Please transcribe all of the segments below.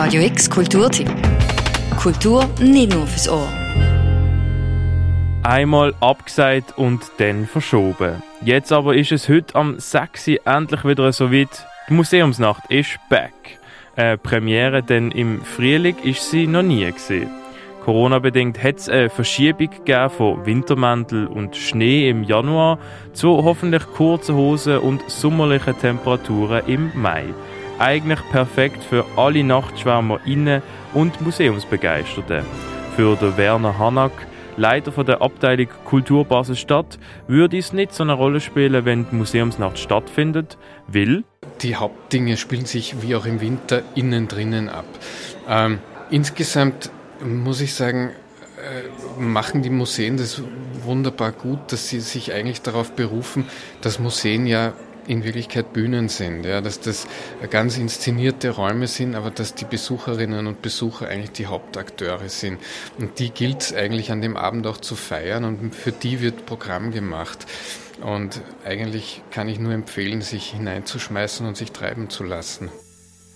Radio X Kulturtipp. Kultur nicht nur fürs Ohr. Einmal abgesagt und dann verschoben. Jetzt aber ist es heute am 6. endlich wieder so weit. Die Museumsnacht ist back. Eine Premiere, denn im Frühling ist sie noch nie gesehen. Corona-bedingt hat es eine Verschiebung von Wintermäntel und Schnee im Januar zu hoffentlich kurzen Hosen und sommerlichen Temperaturen im Mai. Eigentlich perfekt für alle Nachtschwärmer innen und Museumsbegeisterte. Für den Werner Hanak, Leiter von der Abteilung Kulturbasis Stadt, würde es nicht so eine Rolle spielen, wenn die Museumsnacht stattfindet, weil die Hauptdinge spielen sich wie auch im Winter innen drinnen ab. Ähm, insgesamt muss ich sagen, äh, machen die Museen das wunderbar gut, dass sie sich eigentlich darauf berufen, dass Museen ja in Wirklichkeit Bühnen sind, ja, dass das ganz inszenierte Räume sind, aber dass die Besucherinnen und Besucher eigentlich die Hauptakteure sind. Und die gilt es eigentlich an dem Abend auch zu feiern und für die wird Programm gemacht. Und eigentlich kann ich nur empfehlen, sich hineinzuschmeißen und sich treiben zu lassen.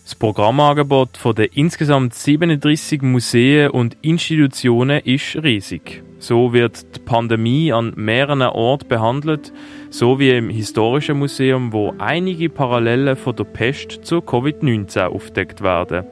Das Programmangebot von den insgesamt 37 Museen und Institutionen ist riesig. So wird die Pandemie an mehreren Orten behandelt, so wie im Historischen Museum, wo einige Parallelen von der Pest zu Covid-19 aufdeckt werden.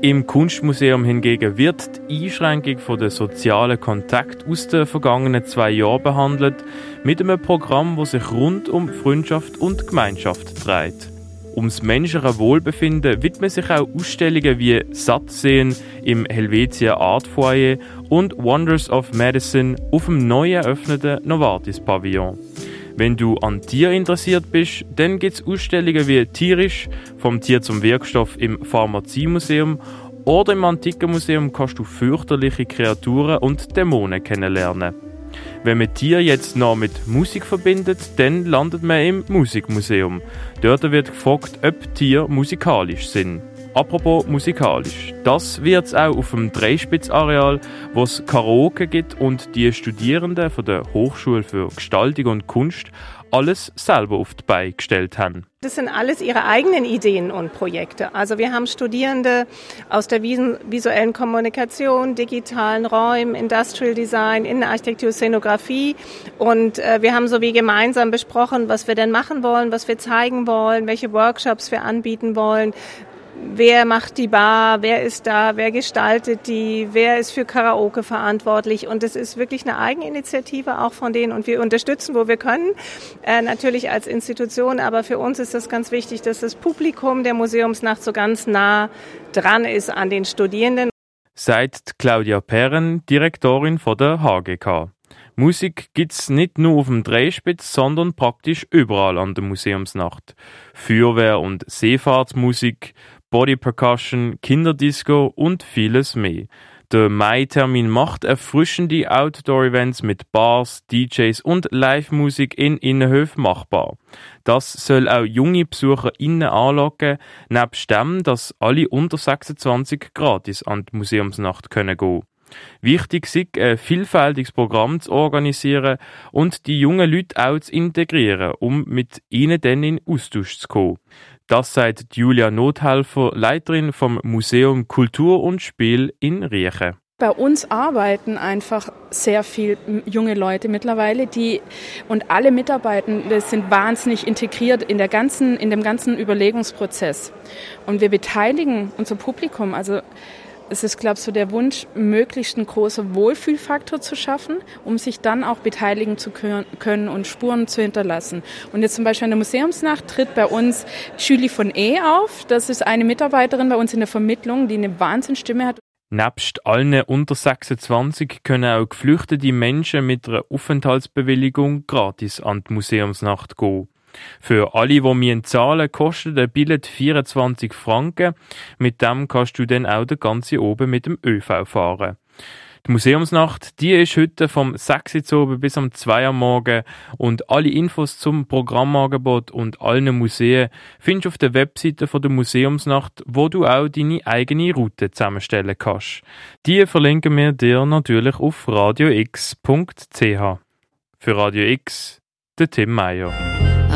Im Kunstmuseum hingegen wird die Einschränkung von der sozialen Kontakt aus den vergangenen zwei Jahren behandelt, mit einem Programm, das sich rund um Freundschaft und Gemeinschaft dreht. Ums menschliche Wohlbefinden widmen sich auch Ausstellungen wie Sattsehen im Helvetia Art Foyer und Wonders of Medicine auf dem neu eröffneten Novartis Pavillon. Wenn du an Tier interessiert bist, dann gibt es Ausstellungen wie Tierisch, vom Tier zum Wirkstoff im Pharmaziemuseum oder im Antikenmuseum kannst du fürchterliche Kreaturen und Dämonen kennenlernen. Wenn man Tier jetzt noch mit Musik verbindet, dann landet man im Musikmuseum. Dort wird gefragt, ob Tiere musikalisch sind. Apropos musikalisch. Das wird es auch auf dem Dreispitzareal, wo es Karaoke gibt und die Studierenden von der Hochschule für Gestaltung und Kunst alles selber auf die Beine gestellt haben. Das sind alles ihre eigenen Ideen und Projekte. Also wir haben Studierende aus der visuellen Kommunikation, digitalen Räumen, Industrial Design, Innenarchitektur, Szenografie und äh, wir haben so wie gemeinsam besprochen, was wir denn machen wollen, was wir zeigen wollen, welche Workshops wir anbieten wollen, wer macht die Bar, wer ist da, wer gestaltet die, wer ist für Karaoke verantwortlich. Und es ist wirklich eine Eigeninitiative auch von denen und wir unterstützen, wo wir können, äh, natürlich als Institution. Aber für uns ist das ganz wichtig, dass das Publikum der Museumsnacht so ganz nah dran ist an den Studierenden. Seit Claudia Perren, Direktorin von der HGK. Musik gibt's nicht nur auf dem Dreispitz, sondern praktisch überall an der Museumsnacht. Feuerwehr- und Seefahrtsmusik, Body Percussion, Kinderdisco und vieles mehr. Der Mai-Termin macht erfrischende Outdoor-Events mit Bars, DJs und Live-Musik in Innenhöfen machbar. Das soll auch junge Besucher innen anlocken, nebst dem, dass alle unter 26 gratis an die Museumsnacht können gehen. Wichtig ist, ein vielfältiges Programm zu organisieren und die jungen Leute auch zu integrieren, um mit ihnen dann in Austausch zu kommen. Das sagt Julia Nothelfer, Leiterin vom Museum Kultur und Spiel in Riechen. Bei uns arbeiten einfach sehr viele junge Leute mittlerweile, die und alle Mitarbeitenden sind wahnsinnig integriert in der ganzen, in dem ganzen Überlegungsprozess. Und wir beteiligen unser Publikum. Also es ist, glaube ich, so der Wunsch, möglichst einen großen Wohlfühlfaktor zu schaffen, um sich dann auch beteiligen zu können und Spuren zu hinterlassen. Und jetzt zum Beispiel in der Museumsnacht tritt bei uns Julie von E auf. Das ist eine Mitarbeiterin bei uns in der Vermittlung, die eine Wahnsinnsstimme hat. Nebst allen unter 26 können auch geflüchtete Menschen mit einer Aufenthaltsbewilligung gratis an die Museumsnacht gehen. Für alle, die mir zahlen, kostet ein Billett 24 Franken. Mit dem kannst du dann auch den ganzen oben mit dem ÖV fahren. Die Museumsnacht, die ist heute vom 6 Uhr bis am 2 Uhr morgen und alle Infos zum Programmangebot und allen Museen findest du auf der Webseite von der Museumsnacht, wo du auch deine eigene Route zusammenstellen kannst. Die verlinken wir dir natürlich auf radiox.ch. Für Radio X, der Tim Meyer.